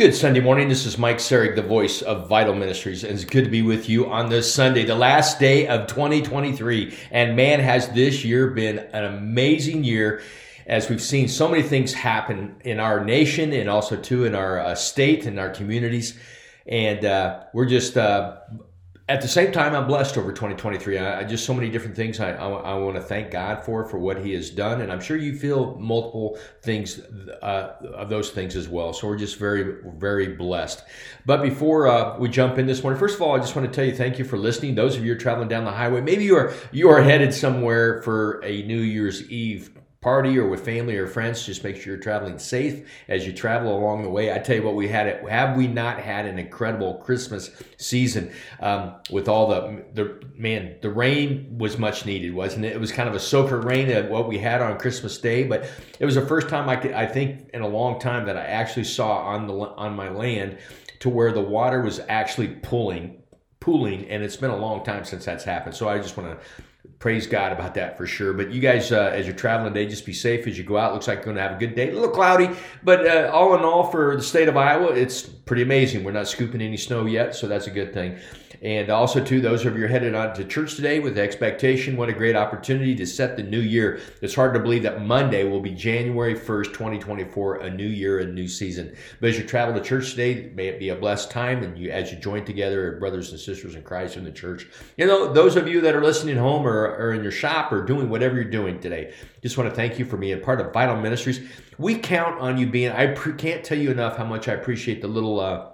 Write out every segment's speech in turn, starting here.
Good Sunday morning. This is Mike Sereg, the voice of Vital Ministries, and it's good to be with you on this Sunday, the last day of 2023. And man, has this year been an amazing year as we've seen so many things happen in our nation and also too in our uh, state and our communities. And uh, we're just uh, at the same time, I'm blessed over 2023. I, I just so many different things I, I, I want to thank God for for what He has done, and I'm sure you feel multiple things uh, of those things as well. So we're just very very blessed. But before uh, we jump in this morning, first of all, I just want to tell you thank you for listening. Those of you who are traveling down the highway, maybe you are you are headed somewhere for a New Year's Eve party or with family or friends. Just make sure you're traveling safe as you travel along the way. I tell you what, we had it. Have we not had an incredible Christmas season um, with all the the man? The rain was much needed, wasn't it? It was kind of a soaker rain at what we had on Christmas Day, but it was the first time I could, I think in a long time that I actually saw on the on my land to where the water was actually pulling pooling and it's been a long time since that's happened so i just want to praise God about that for sure. But you guys, uh, as you're traveling today, just be safe as you go out. Looks like you're going to have a good day. A little cloudy, but uh, all in all, for the state of Iowa, it's pretty amazing. We're not scooping any snow yet, so that's a good thing. And also, to those of you headed on to church today with expectation, what a great opportunity to set the new year. It's hard to believe that Monday will be January 1st, 2024, a new year, a new season. But as you travel to church today, may it be a blessed time. And you, as you join together, brothers and sisters in Christ in the church, you know, those of you that are listening home or, or in your shop or doing whatever you're doing today, just want to thank you for being part of Vital Ministries. We count on you being, I pre- can't tell you enough how much I appreciate the little, uh,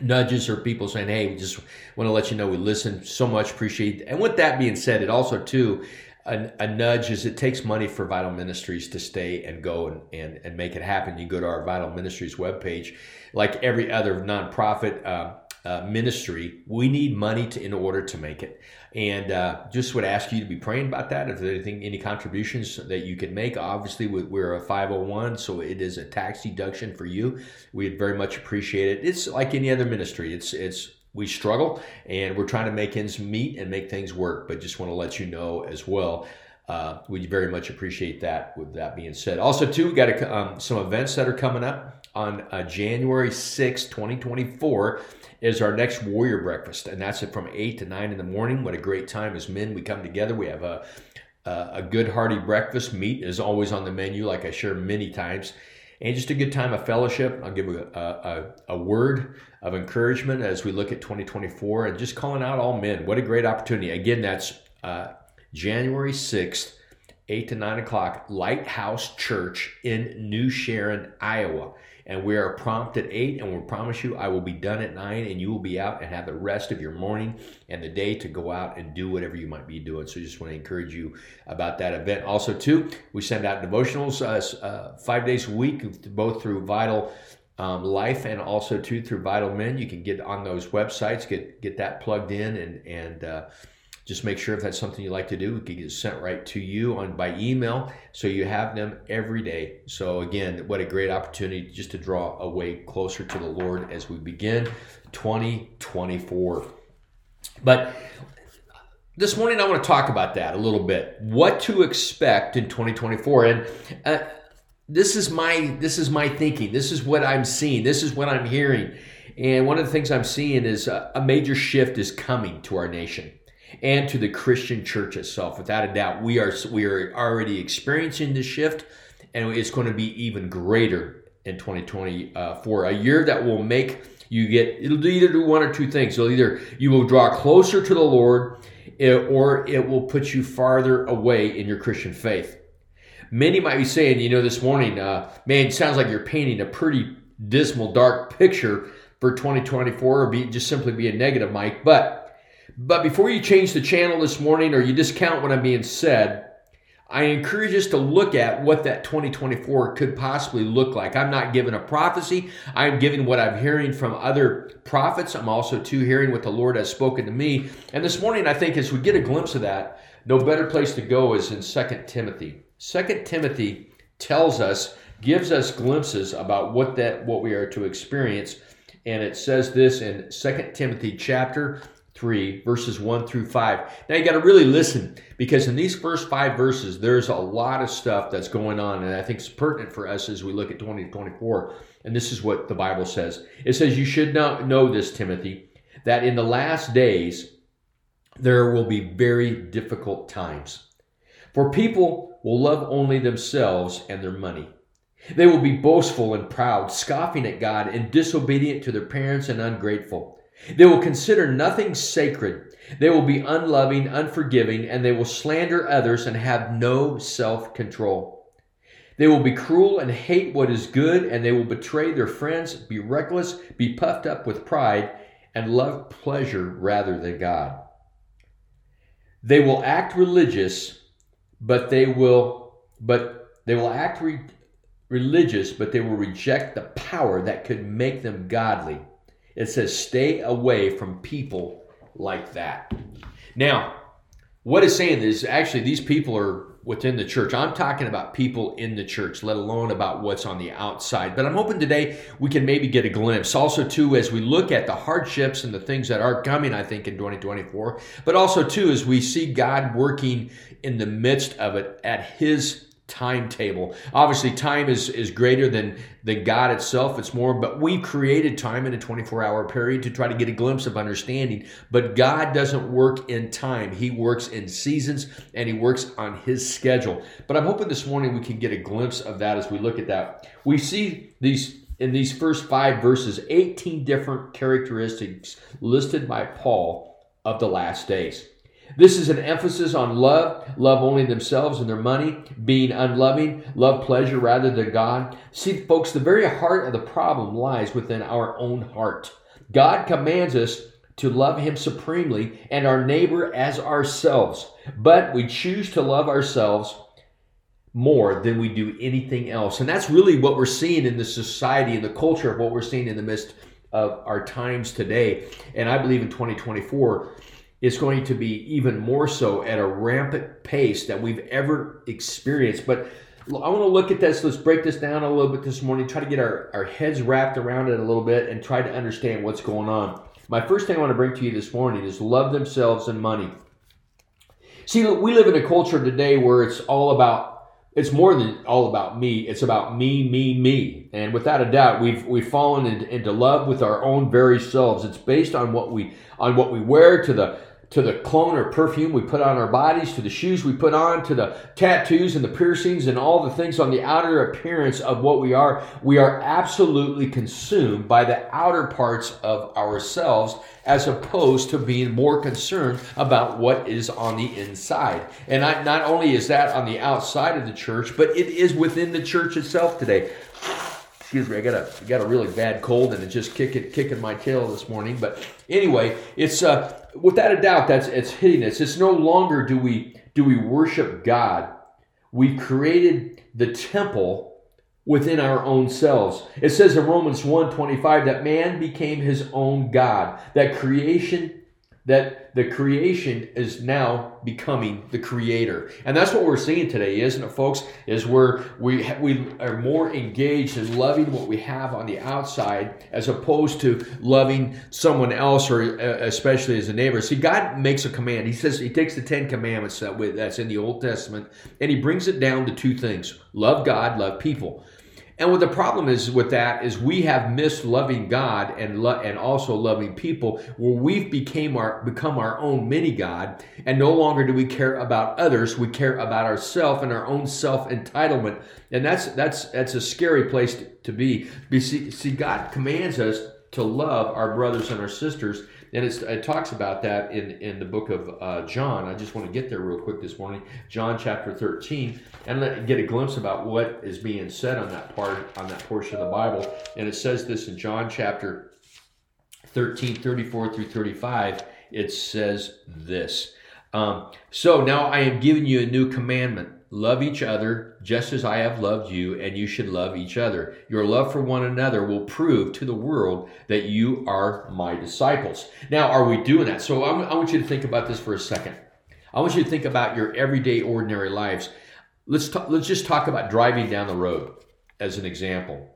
nudges or people saying, "Hey, we just want to let you know we listen so much, appreciate." And with that being said, it also too a, a, nudge is it takes money for Vital Ministries to stay and go and, and, and make it happen. You go to our Vital Ministries webpage, like every other nonprofit. Uh, uh, ministry, we need money to in order to make it. And uh, just would ask you to be praying about that. If there's anything, any contributions that you could make, obviously we're a 501, so it is a tax deduction for you. We'd very much appreciate it. It's like any other ministry. It's it's we struggle and we're trying to make ends meet and make things work. But just want to let you know as well. Uh, we very much appreciate that. With that being said, also too, we got a, um, some events that are coming up on uh, January 6, 2024 is our next warrior breakfast, and that's it from eight to nine in the morning. What a great time as men we come together. We have a a, a good hearty breakfast. Meat is always on the menu, like I share many times, and just a good time of fellowship. I'll give a, a, a word of encouragement as we look at 2024 and just calling out all men. What a great opportunity! Again, that's uh, January 6th. 8 to 9 o'clock, Lighthouse Church in New Sharon, Iowa. And we are prompt at 8 and we promise you i will be done at 9 and you will be out and have the rest of your morning and the day to go out and do whatever you might be doing. So just want to encourage you about that event. Also too we send out devotionals uh, uh, five days a week both through vital um, life and also too through vital men. You can get on those websites get get that plugged in and and uh, just make sure if that's something you like to do, it can get sent right to you on by email, so you have them every day. So again, what a great opportunity just to draw away closer to the Lord as we begin 2024. But this morning I want to talk about that a little bit. What to expect in 2024, and uh, this is my this is my thinking. This is what I'm seeing. This is what I'm hearing. And one of the things I'm seeing is a, a major shift is coming to our nation and to the Christian church itself. Without a doubt, we are we are already experiencing this shift, and it's going to be even greater in 2024. A year that will make you get it'll either do one or two things. It'll either you will draw closer to the Lord, eh, or it will put you farther away in your Christian faith. Many might be saying, you know, this morning, uh, man, sounds like you're painting a pretty dismal, dark picture for 2024, or be just simply be a negative, Mike. But but before you change the channel this morning or you discount what I'm being said, I encourage us to look at what that 2024 could possibly look like. I'm not giving a prophecy. I'm giving what I'm hearing from other prophets. I'm also too hearing what the Lord has spoken to me. And this morning, I think as we get a glimpse of that, no better place to go is in 2 Timothy. 2 Timothy tells us, gives us glimpses about what that what we are to experience. And it says this in 2 Timothy chapter 3, verses 1 through 5. Now you got to really listen because in these first five verses, there's a lot of stuff that's going on, and I think it's pertinent for us as we look at 2024. And this is what the Bible says it says, You should not know this, Timothy, that in the last days there will be very difficult times. For people will love only themselves and their money. They will be boastful and proud, scoffing at God and disobedient to their parents and ungrateful. They will consider nothing sacred. They will be unloving, unforgiving, and they will slander others and have no self control. They will be cruel and hate what is good, and they will betray their friends, be reckless, be puffed up with pride, and love pleasure rather than God. They will act religious, but they will but they will act re- religious, but they will reject the power that could make them godly. It says, stay away from people like that. Now, what it's saying is actually these people are within the church. I'm talking about people in the church, let alone about what's on the outside. But I'm hoping today we can maybe get a glimpse. Also, too, as we look at the hardships and the things that are coming, I think, in 2024, but also, too, as we see God working in the midst of it at His timetable. Obviously, time is, is greater than, than God itself. It's more, but we created time in a 24 hour period to try to get a glimpse of understanding. But God doesn't work in time, He works in seasons and He works on His schedule. But I'm hoping this morning we can get a glimpse of that as we look at that. We see these in these first five verses 18 different characteristics listed by Paul of the last days. This is an emphasis on love, love only themselves and their money, being unloving, love pleasure rather than God. See, folks, the very heart of the problem lies within our own heart. God commands us to love Him supremely and our neighbor as ourselves, but we choose to love ourselves more than we do anything else. And that's really what we're seeing in the society and the culture of what we're seeing in the midst of our times today. And I believe in 2024 is going to be even more so at a rampant pace that we've ever experienced. But I want to look at this. Let's break this down a little bit this morning, try to get our, our heads wrapped around it a little bit, and try to understand what's going on. My first thing I want to bring to you this morning is love themselves and money. See, we live in a culture today where it's all about it's more than all about me. It's about me, me, me. And without a doubt, we've we've fallen into, into love with our own very selves. It's based on what we on what we wear to the to the cologne or perfume we put on our bodies, to the shoes we put on, to the tattoos and the piercings and all the things on the outer appearance of what we are, we are absolutely consumed by the outer parts of ourselves as opposed to being more concerned about what is on the inside. And I, not only is that on the outside of the church, but it is within the church itself today excuse me, I got a got a really bad cold and it's just kicking kicking my tail this morning. But anyway, it's uh, without a doubt that's it's hitting us. It's no longer do we do we worship God. We've created the temple within our own selves. It says in Romans 1:25 that man became his own God. That creation that the creation is now becoming the creator. And that's what we're seeing today isn't it folks? Is where we we are more engaged in loving what we have on the outside as opposed to loving someone else or uh, especially as a neighbor. See god makes a command. He says he takes the 10 commandments that we, that's in the old testament and he brings it down to two things. Love god love people and what the problem is with that is we have missed loving God and lo- and also loving people, where we've became our become our own mini God, and no longer do we care about others. We care about ourselves and our own self entitlement, and that's that's that's a scary place to, to be. See, see, God commands us to love our brothers and our sisters, and it talks about that in, in the book of uh, John. I just want to get there real quick this morning. John chapter 13, and let, get a glimpse about what is being said on that part, on that portion of the Bible. And it says this in John chapter 13, 34 through 35. It says this. Um, so now I am giving you a new commandment Love each other just as I have loved you, and you should love each other. Your love for one another will prove to the world that you are my disciples. Now, are we doing that? So I want you to think about this for a second. I want you to think about your everyday, ordinary lives. Let's talk, let's just talk about driving down the road as an example.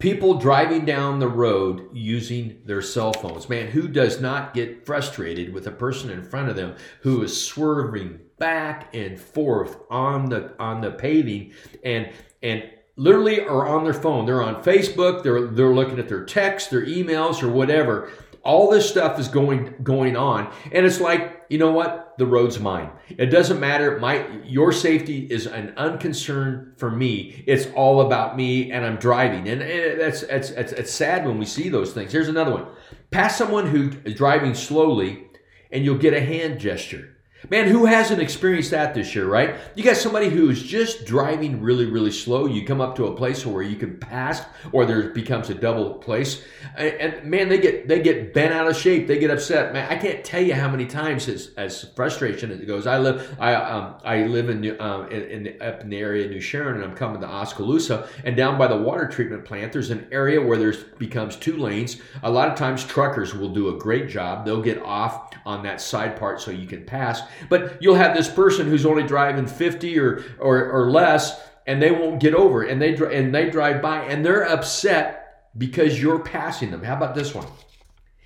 People driving down the road using their cell phones. Man, who does not get frustrated with a person in front of them who is swerving back and forth on the on the paving and and literally are on their phone. They're on Facebook, they're they're looking at their texts, their emails or whatever. All this stuff is going going on. And it's like you know what? The road's mine. It doesn't matter. My your safety is an unconcern for me. It's all about me and i'm driving. And, that's it's, it's it's sad when we see those things. Here's another one. Pass someone who is driving slowly and you'll get a hand gesture Man, who hasn't experienced that this year, right? You got somebody who's just driving really, really slow. You come up to a place where you can pass, or there becomes a double place, and, man, they get they get bent out of shape. They get upset. Man, I can't tell you how many times as, as frustration it goes. I live I um, I live in, um, in, in up in the area of New Sharon, and I'm coming to Oskaloosa, and down by the water treatment plant, there's an area where there's becomes two lanes. A lot of times, truckers will do a great job. They'll get off on that side part so you can pass but you'll have this person who's only driving 50 or, or, or less, and they won't get over and they and they drive by and they're upset because you're passing them. How about this one?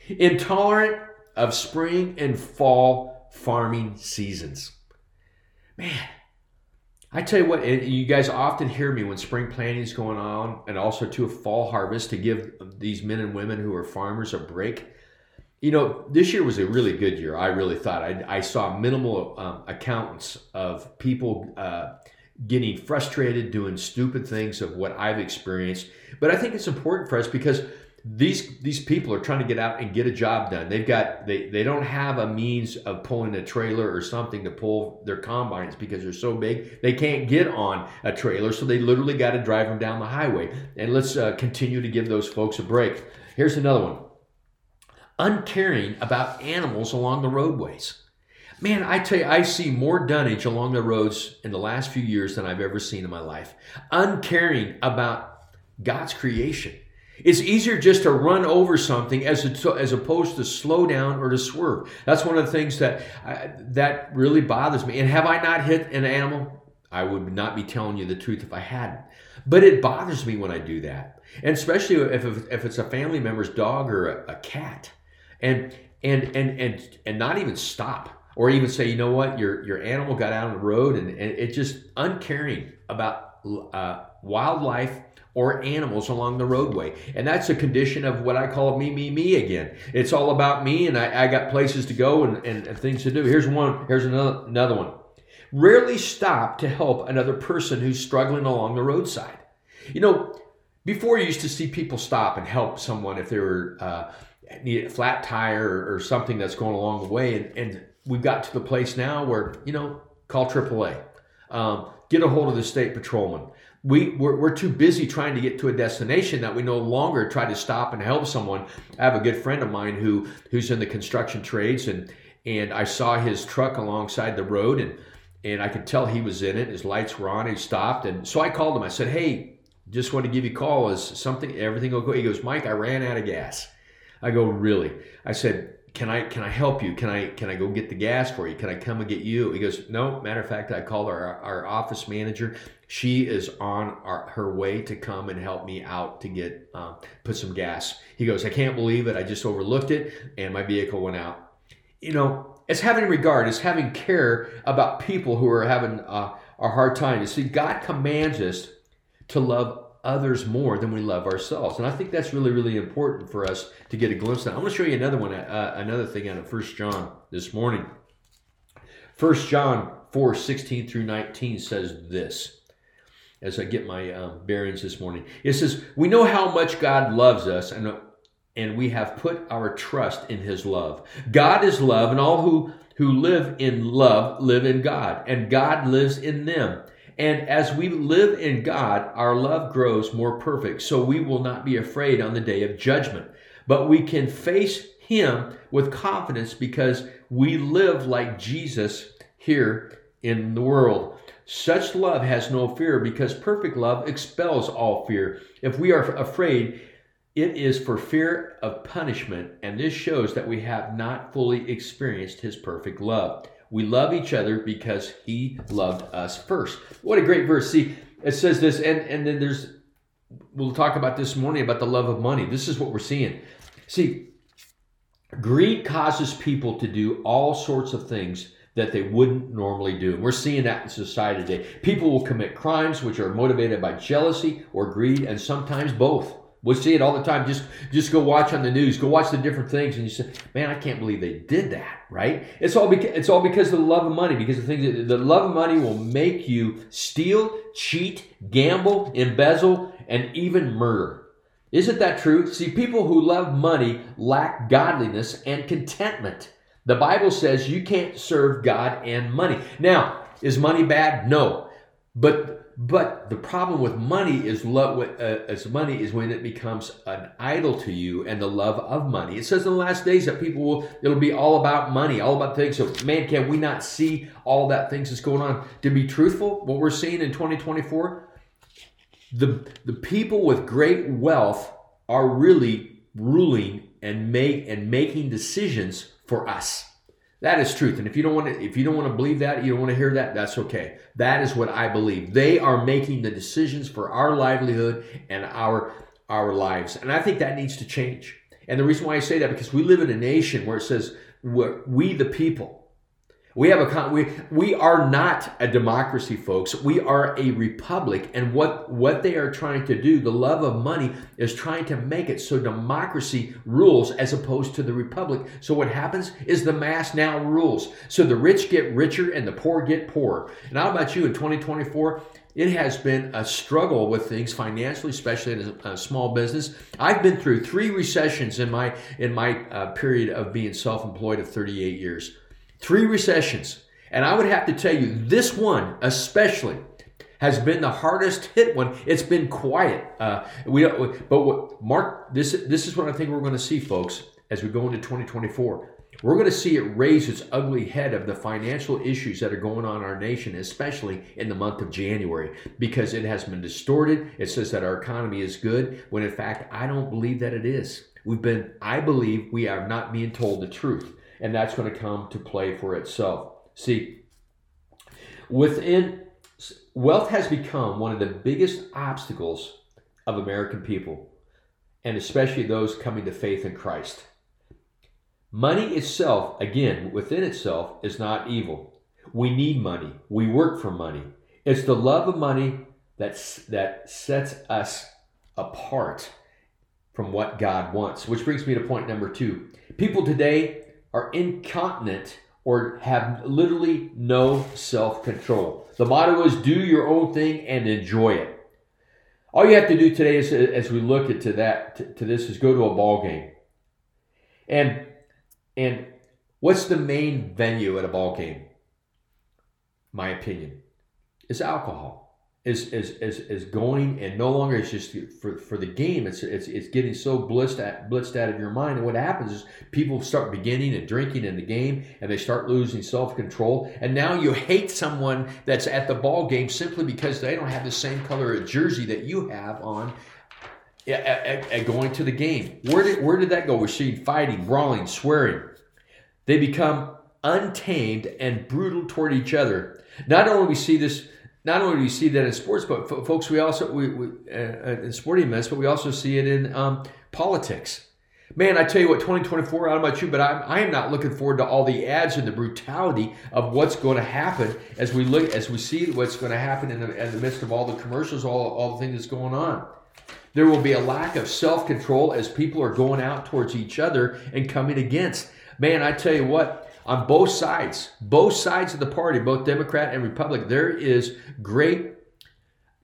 Intolerant of spring and fall farming seasons. Man, I tell you what, you guys often hear me when spring planting is going on and also to a fall harvest to give these men and women who are farmers a break you know, this year was a really good year. I really thought I, I saw minimal um, accounts of people uh, getting frustrated, doing stupid things of what I've experienced. But I think it's important for us because these these people are trying to get out and get a job done. They've got they they don't have a means of pulling a trailer or something to pull their combines because they're so big they can't get on a trailer. So they literally got to drive them down the highway. And let's uh, continue to give those folks a break. Here's another one uncaring about animals along the roadways. Man, I tell you, I see more dunnage along the roads in the last few years than I've ever seen in my life. Uncaring about God's creation. It's easier just to run over something as, as opposed to slow down or to swerve. That's one of the things that uh, that really bothers me. And have I not hit an animal? I would not be telling you the truth if I hadn't. But it bothers me when I do that, and especially if if it's a family member's dog or a, a cat and and and and and not even stop or even say, you know what, your your animal got out on the road and, and it just uncaring about uh, wildlife or animals along the roadway. And that's a condition of what I call me, me, me again. It's all about me and I, I got places to go and, and, and, things to do. Here's one, here's another, another one. Rarely stop to help another person who's struggling along the roadside. You know, before you used to see people stop and help someone if they were uh, need a flat tire or, or, something that's going along the way. And, and we've got to the place now where, you know, call AAA, um, get a hold of the state patrolman. We, we're, we're too busy trying to get to a destination that we no longer try to stop and help someone. I have a good friend of mine who who's in the construction trades and and I saw his truck alongside the road and and I could tell he was in it. His lights were on. He stopped and so I called him. I said, "Hey, just want to give you a call. Is something everything go?" He goes, "Mike, I ran out of gas." I go, really? I said, can I can I help you? Can I can I go get the gas for you? Can I come and get you? He goes, no. Matter of fact, I called our our office manager. She is on our, her way to come and help me out to get um, put some gas. He goes, I can't believe it. I just overlooked it, and my vehicle went out. You know, it's having regard. It's having care about people who are having uh, a hard time. You see, God commands us to love others more than we love ourselves. And I think that's really, really important for us to get a glimpse of. I'm going to show you another one, uh, another thing out of First John this morning. First John 4, 16 through 19 says this. As I get my um, bearings this morning, it says, We know how much God loves us, and, and we have put our trust in his love. God is love, and all who, who live in love live in God, and God lives in them. And as we live in God, our love grows more perfect, so we will not be afraid on the day of judgment. But we can face Him with confidence because we live like Jesus here in the world. Such love has no fear because perfect love expels all fear. If we are afraid, it is for fear of punishment, and this shows that we have not fully experienced His perfect love. We love each other because he loved us first. What a great verse. See, it says this, and, and then there's we'll talk about this morning about the love of money. This is what we're seeing. See, greed causes people to do all sorts of things that they wouldn't normally do. We're seeing that in society today. People will commit crimes which are motivated by jealousy or greed, and sometimes both. We see it all the time. Just just go watch on the news. Go watch the different things, and you say, "Man, I can't believe they did that." Right? It's all because it's all because of the love of money. Because the things that, the love of money will make you steal, cheat, gamble, embezzle, and even murder. Isn't that true? See, people who love money lack godliness and contentment. The Bible says you can't serve God and money. Now, is money bad? No, but but the problem with money is love. Uh, as money is when it becomes an idol to you and the love of money. It says in the last days that people will. It'll be all about money, all about things. So, man, can we not see all that things that's going on? To be truthful, what we're seeing in 2024, the the people with great wealth are really ruling and make and making decisions for us. That is truth. And if you don't want to, if you don't want to believe that, you don't want to hear that, that's okay. That is what I believe. They are making the decisions for our livelihood and our our lives. And I think that needs to change. And the reason why I say that because we live in a nation where it says we the people we have a we we are not a democracy, folks. We are a republic, and what what they are trying to do, the love of money, is trying to make it so democracy rules as opposed to the republic. So what happens is the mass now rules. So the rich get richer and the poor get poorer. And how about you in 2024? It has been a struggle with things financially, especially as a, small business. I've been through three recessions in my in my uh, period of being self-employed of 38 years three recessions. And I would have to tell you, this one especially has been the hardest hit one. It's been quiet. Uh, we, but what, Mark, this this is what I think we're going to see, folks, as we go into 2024. We're going to see it raise its ugly head of the financial issues that are going on in our nation, especially in the month of January, because it has been distorted. It says that our economy is good, when in fact, I don't believe that it is. We've been, I believe we are not being told the truth and that's going to come to play for itself. See, within wealth has become one of the biggest obstacles of American people, and especially those coming to faith in Christ. Money itself, again, within itself, is not evil. We need money. We work for money. It's the love of money that's, that sets us apart from what God wants. Which brings me to point number two. People today are incontinent or have literally no self control. The motto is do your own thing and enjoy it. All you have to do today is, as we look at to that to, to this is go to a ball game. And and what's the main venue at a ball game? My opinion is alcohol is is is, is going and no longer it's just for, for the game. It's, it's it's getting so blitzed at, blitzed out of your mind. And what happens is people start beginning and drinking in the game and they start losing self-control. And now you hate someone that's at the ball game simply because they don't have the same color of jersey that you have on at, at, at going to the game. Where did where did that go? We're seeing fighting brawling swearing? They become untamed and brutal toward each other. Not only we see this not only do you see that in sports, but folks, we also we, we uh, uh, in sporting events, but we also see it in um, politics. Man, I tell you what, 2024, I don't know about you, but I'm, I am not looking forward to all the ads and the brutality of what's going to happen as we look, as we see what's going to happen in the, in the midst of all the commercials, all, all the things that's going on. There will be a lack of self control as people are going out towards each other and coming against. Man, I tell you what, on both sides, both sides of the party, both Democrat and Republican, there is great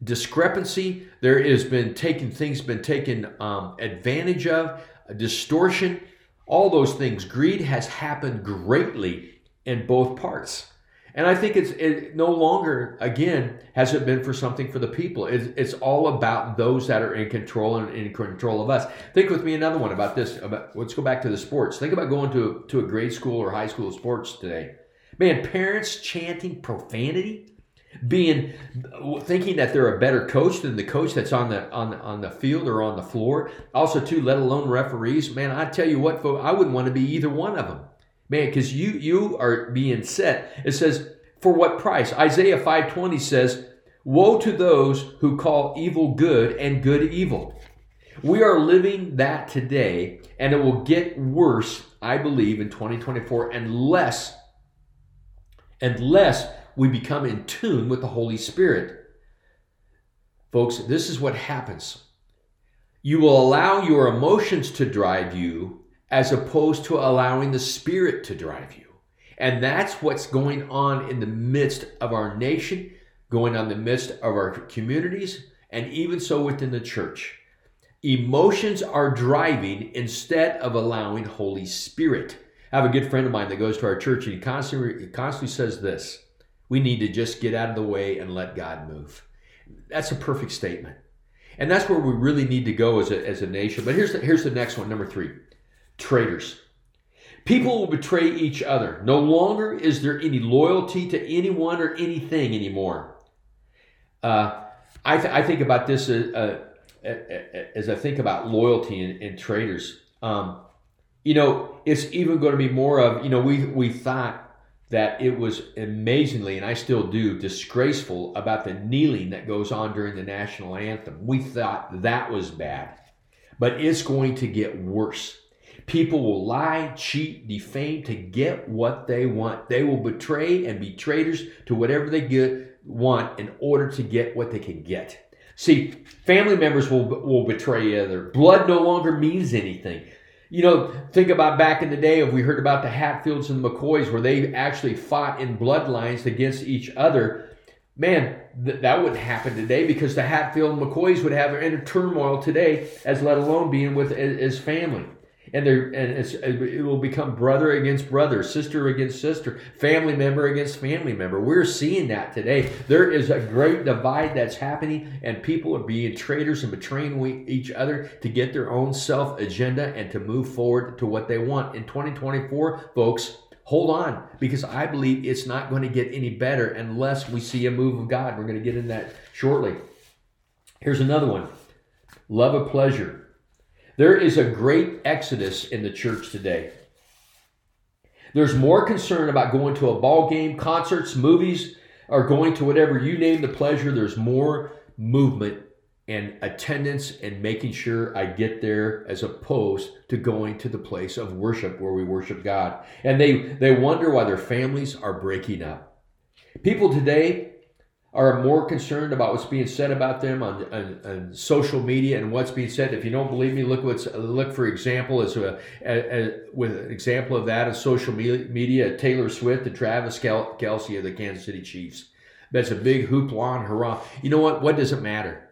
discrepancy. There has been taken things been taken um, advantage of, distortion, all those things. Greed has happened greatly in both parts. And I think it's it no longer, again, has it been for something for the people. It's, it's all about those that are in control and in control of us. Think with me another one about this. About, let's go back to the sports. Think about going to, to a grade school or high school sports today. Man, parents chanting profanity, being thinking that they're a better coach than the coach that's on the on the, on the field or on the floor. Also, too, let alone referees. Man, I tell you what, I wouldn't want to be either one of them. Man, because you you are being set. It says, for what price? Isaiah 5:20 says, Woe to those who call evil good and good evil. We are living that today, and it will get worse, I believe, in 2024 unless, unless we become in tune with the Holy Spirit. Folks, this is what happens. You will allow your emotions to drive you as opposed to allowing the Spirit to drive you. And that's what's going on in the midst of our nation, going on the midst of our communities, and even so within the church. Emotions are driving instead of allowing Holy Spirit. I have a good friend of mine that goes to our church and he constantly, he constantly says this we need to just get out of the way and let God move. That's a perfect statement. And that's where we really need to go as a, as a nation. But here's the, here's the next one, number three traitors. People will betray each other. No longer is there any loyalty to anyone or anything anymore. Uh, I, th- I, think about this as, uh, as I think about loyalty and, and traitors. Um, you know, it's even going to be more of, you know, we, we thought that it was amazingly, and I still do, disgraceful about the kneeling that goes on during the national anthem. We thought that was bad, but it's going to get worse. People will lie, cheat, defame to get what they want. They will betray and be traitors to whatever they get, want in order to get what they can get. See, family members will, will betray each other. Blood no longer means anything. You know, think about back in the day if we heard about the Hatfields and the McCoys where they actually fought in bloodlines against each other. Man, th- that wouldn't happen today because the Hatfield and McCoys would have inner turmoil today, as let alone being with his family and they and it will become brother against brother, sister against sister, family member against family member. We're seeing that today. There is a great divide that's happening, and people are being traitors and betraying each other to get their own self agenda and to move forward to what they want. In 2024, folks, hold on because I believe it's not going to get any better unless we see a move of God. We're going to get in that shortly. Here's another one love of pleasure. There is a great exodus in the church today. There's more concern about going to a ball game, concerts, movies, or going to whatever you name the pleasure. There's more movement and attendance and making sure I get there as opposed to going to the place of worship where we worship God. And they, they wonder why their families are breaking up. People today are more concerned about what's being said about them on, on, on, social media and what's being said. If you don't believe me, look what's look for example as a, with an example of that in social media. Taylor Swift and Travis Kelce of the Kansas City Chiefs. That's a big hoopla and hurrah. You know what? What does it matter?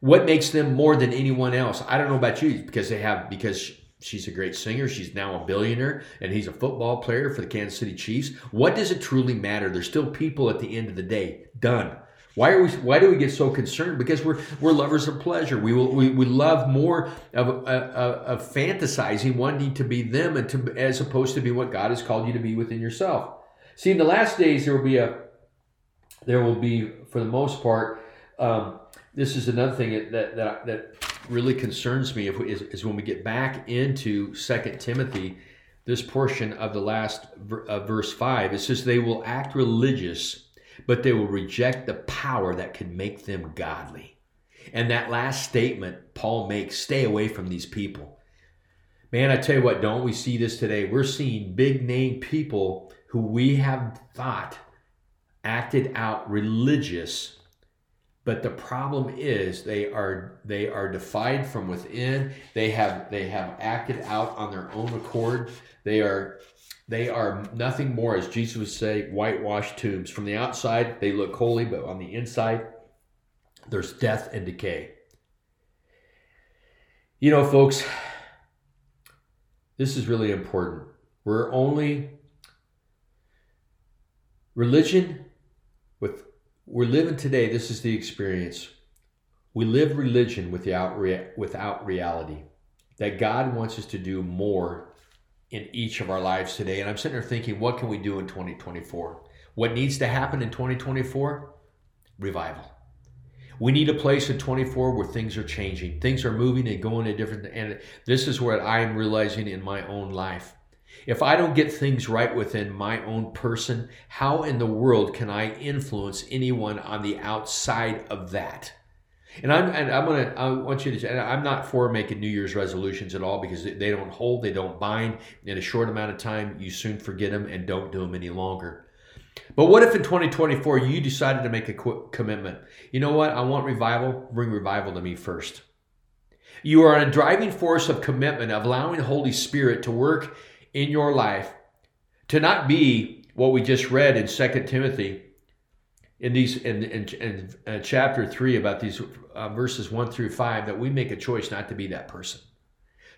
What makes them more than anyone else? I don't know about you because they have because she's a great singer. She's now a billionaire, and he's a football player for the Kansas City Chiefs. What does it truly matter? There's still people at the end of the day. Done. Why are we? Why do we get so concerned? Because we're we're lovers of pleasure. We will we, we love more of, of, of fantasizing, wanting to be them, and to as opposed to be what God has called you to be within yourself. See, in the last days, there will be a there will be, for the most part, um, this is another thing that that that really concerns me. If we, is, is when we get back into Second Timothy, this portion of the last uh, verse five, it says they will act religious but they will reject the power that can make them godly. And that last statement Paul makes stay away from these people. Man, I tell you what, don't we see this today? We're seeing big name people who we have thought acted out religious but the problem is they are they are defied from within they have they have acted out on their own accord they are they are nothing more, as Jesus would say, whitewashed tombs. From the outside, they look holy, but on the inside, there's death and decay. You know, folks, this is really important. We're only religion we're living today. This is the experience. We live religion without without reality. That God wants us to do more in each of our lives today. And I'm sitting there thinking, what can we do in 2024? What needs to happen in 2024? Revival. We need a place in 24 where things are changing. Things are moving and going in a different and this is what I'm realizing in my own life. If I don't get things right within my own person, how in the world can I influence anyone on the outside of that? And I'm and I'm gonna I want you to and I'm not for making New Year's resolutions at all because they don't hold, they don't bind. In a short amount of time, you soon forget them and don't do them any longer. But what if in 2024 you decided to make a quick commitment? You know what? I want revival. Bring revival to me first. You are a driving force of commitment, of allowing the Holy Spirit to work in your life, to not be what we just read in Second Timothy in these in, in, in uh, chapter 3 about these uh, verses 1 through 5 that we make a choice not to be that person.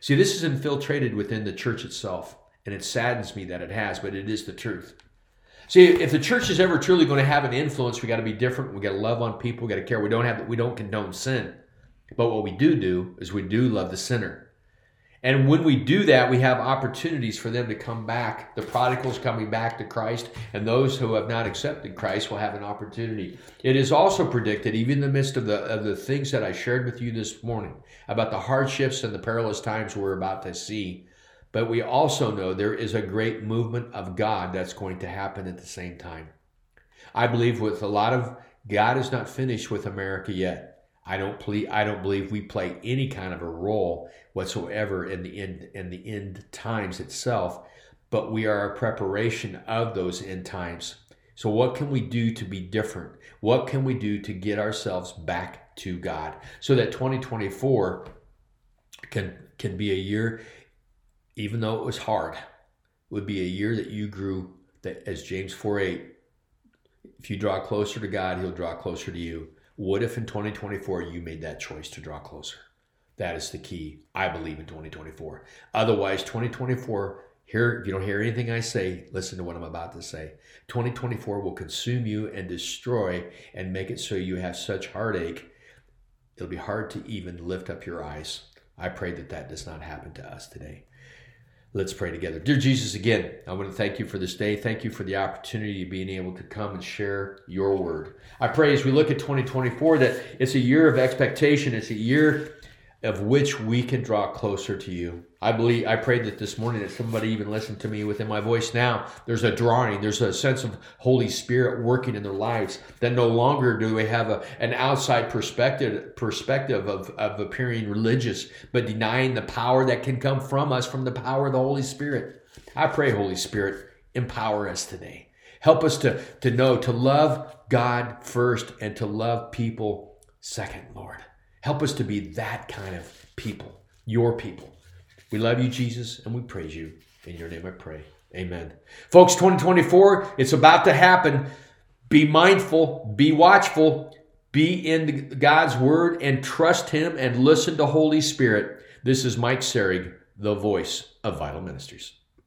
See this is infiltrated within the church itself and it saddens me that it has but it is the truth. See if the church is ever truly going to have an influence we got to be different. We got to love on people. We got to care. We don't have we don't condone sin. But what we do do is we do love the sinner and when we do that, we have opportunities for them to come back. The prodigals coming back to Christ, and those who have not accepted Christ will have an opportunity. It is also predicted, even in the midst of the of the things that I shared with you this morning about the hardships and the perilous times we're about to see. But we also know there is a great movement of God that's going to happen at the same time. I believe with a lot of God is not finished with America yet. I don't ple- I don't believe we play any kind of a role whatsoever in the end in the end times itself, but we are a preparation of those end times. So what can we do to be different? What can we do to get ourselves back to God so that 2024 can can be a year even though it was hard would be a year that you grew that as James 4 8 if you draw closer to God, he'll draw closer to you. What if in 2024 you made that choice to draw closer? That is the key, I believe, in 2024. Otherwise, 2024, here, if you don't hear anything I say, listen to what I'm about to say. 2024 will consume you and destroy and make it so you have such heartache, it'll be hard to even lift up your eyes. I pray that that does not happen to us today. Let's pray together. Dear Jesus, again, I want to thank you for this day. Thank you for the opportunity of being able to come and share your word. I pray as we look at 2024 that it's a year of expectation. It's a year of which we can draw closer to you. I believe I prayed that this morning that somebody even listened to me within my voice now. There's a drawing, there's a sense of Holy Spirit working in their lives that no longer do we have a, an outside perspective perspective of, of appearing religious, but denying the power that can come from us from the power of the Holy Spirit. I pray, Holy Spirit, empower us today. Help us to, to know to love God first and to love people second, Lord. Help us to be that kind of people, your people. We love you, Jesus, and we praise you. In your name I pray. Amen. Folks, 2024, it's about to happen. Be mindful, be watchful, be in God's word, and trust Him and listen to Holy Spirit. This is Mike Sereg, the voice of Vital Ministries.